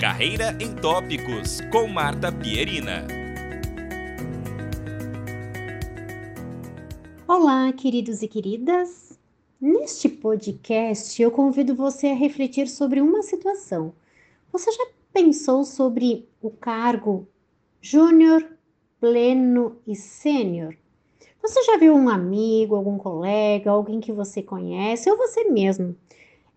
Carreira em Tópicos, com Marta Pierina. Olá, queridos e queridas. Neste podcast, eu convido você a refletir sobre uma situação. Você já pensou sobre o cargo júnior, pleno e sênior? Você já viu um amigo, algum colega, alguém que você conhece ou você mesmo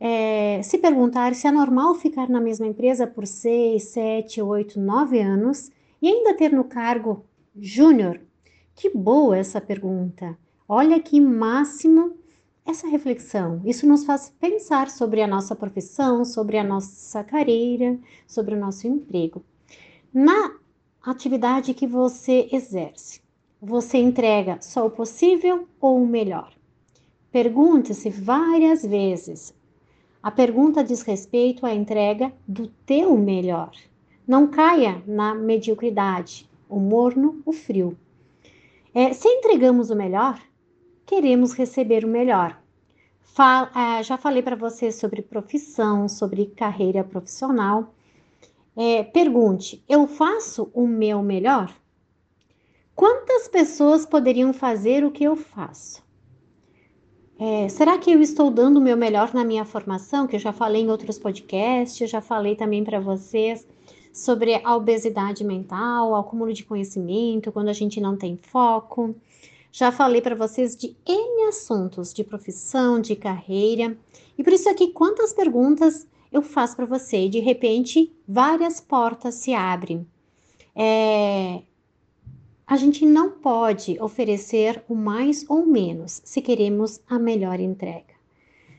é, se perguntar se é normal ficar na mesma empresa por seis, sete, oito, nove anos e ainda ter no cargo júnior? Que boa essa pergunta! Olha que máximo essa reflexão. Isso nos faz pensar sobre a nossa profissão, sobre a nossa carreira, sobre o nosso emprego. Na atividade que você exerce, você entrega só o possível ou o melhor? Pergunte-se várias vezes a pergunta diz respeito à entrega do teu melhor. Não caia na mediocridade, o morno, o frio. É, se entregamos o melhor, queremos receber o melhor. Fal, é, já falei para você sobre profissão, sobre carreira profissional. É, pergunte: eu faço o meu melhor? Quantas pessoas poderiam fazer o que eu faço? É, será que eu estou dando o meu melhor na minha formação? Que eu já falei em outros podcasts, já falei também para vocês sobre a obesidade mental, acúmulo de conhecimento, quando a gente não tem foco. Já falei para vocês de N assuntos de profissão, de carreira. E por isso aqui, quantas perguntas eu faço para você? E de repente, várias portas se abrem. É, a gente não pode oferecer o mais ou menos se queremos a melhor entrega.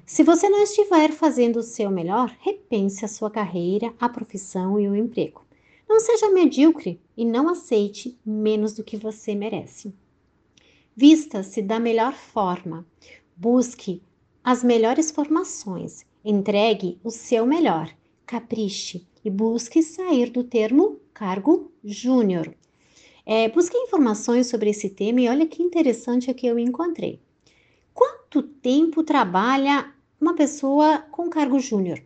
Se você não estiver fazendo o seu melhor, repense a sua carreira, a profissão e o emprego. Não seja medíocre e não aceite menos do que você merece. Vista-se da melhor forma, busque as melhores formações, entregue o seu melhor, capriche e busque sair do termo cargo júnior é, busquei informações sobre esse tema e olha que interessante o que eu encontrei. Quanto tempo trabalha uma pessoa com cargo júnior?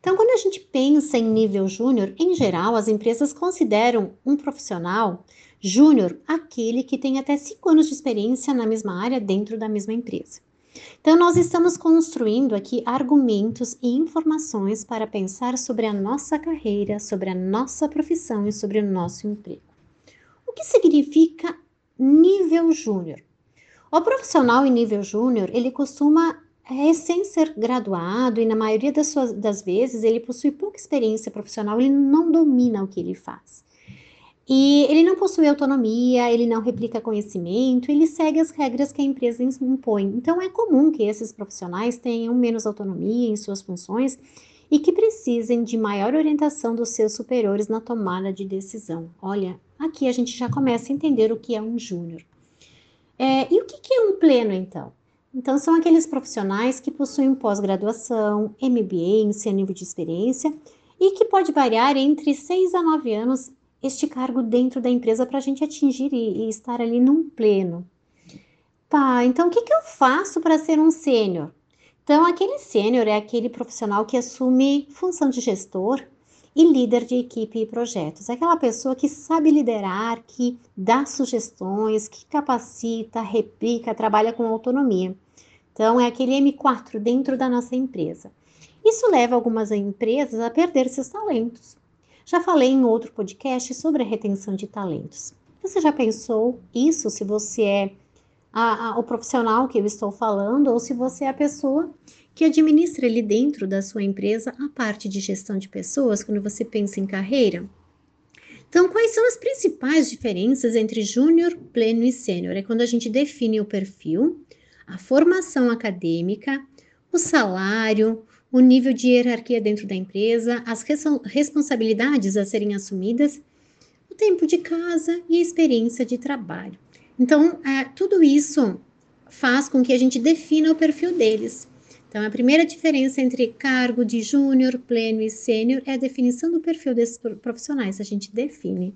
Então, quando a gente pensa em nível júnior, em geral, as empresas consideram um profissional júnior aquele que tem até cinco anos de experiência na mesma área dentro da mesma empresa. Então, nós estamos construindo aqui argumentos e informações para pensar sobre a nossa carreira, sobre a nossa profissão e sobre o nosso emprego que significa nível júnior? O profissional em nível júnior, ele costuma, recém ser graduado, e na maioria das, suas, das vezes ele possui pouca experiência profissional, ele não domina o que ele faz. E ele não possui autonomia, ele não replica conhecimento, ele segue as regras que a empresa impõe. Então, é comum que esses profissionais tenham menos autonomia em suas funções e que precisem de maior orientação dos seus superiores na tomada de decisão. Olha, aqui a gente já começa a entender o que é um júnior. É, e o que, que é um pleno, então? Então, são aqueles profissionais que possuem pós-graduação, MBA, em seu nível de experiência, e que pode variar entre 6 a 9 anos este cargo dentro da empresa para a gente atingir e, e, estar ali num pleno. Tá, então o que, que eu faço para ser um sênior? Então, aquele sênior é aquele profissional que assume função de gestor e líder de equipe e projetos. É aquela pessoa que sabe liderar, que dá sugestões, que capacita, replica, trabalha com autonomia. Então, é aquele M4 dentro da nossa empresa. Isso leva algumas empresas a perder seus talentos. Já falei em outro podcast sobre a retenção de talentos. Você já pensou isso se você é a, a, o profissional que eu estou falando, ou se você é a pessoa que administra ali dentro da sua empresa a parte de gestão de pessoas, quando você pensa em carreira. Então, quais são as principais diferenças entre júnior, pleno e sênior? É quando a gente define o perfil, a formação acadêmica, o salário, o nível de hierarquia dentro da empresa, as responsabilidades a serem assumidas, o tempo de casa e a experiência de trabalho. Então, é, tudo isso faz com que a gente defina o perfil deles. Então, a primeira diferença entre cargo de júnior, pleno e sênior é a definição do perfil desses profissionais. A gente define.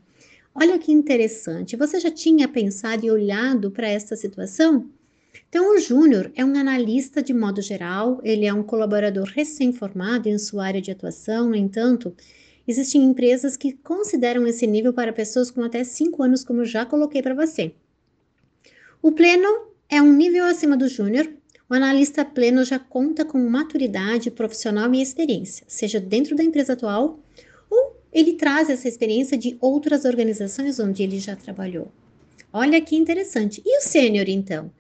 Olha que interessante. Você já tinha pensado e olhado para essa situação? Então, o júnior é um analista de modo geral, ele é um colaborador recém-formado em sua área de atuação, no entanto, Existem empresas que consideram esse nível para pessoas com até 5 anos, como eu já coloquei para você. O pleno é um nível acima do júnior. O analista pleno já conta com maturidade profissional e experiência, seja dentro da empresa atual ou ele traz essa experiência de outras organizações onde ele já trabalhou. Olha que interessante. E o sênior, então?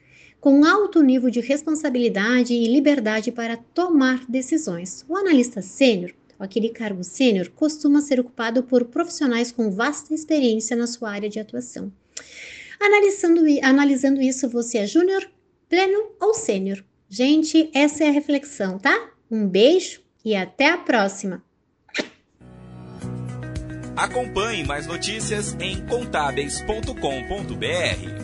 Com alto nível de responsabilidade e liberdade para tomar decisões. O analista sênior aquele cargo sênior costuma ser ocupado por profissionais com vasta experiência na sua área de atuação. Analisando, analisando isso, você é júnior, pleno ou sênior? Gente, essa é a reflexão, tá? Um beijo e até a próxima! Acompanhe mais notícias em contábeis.com.br.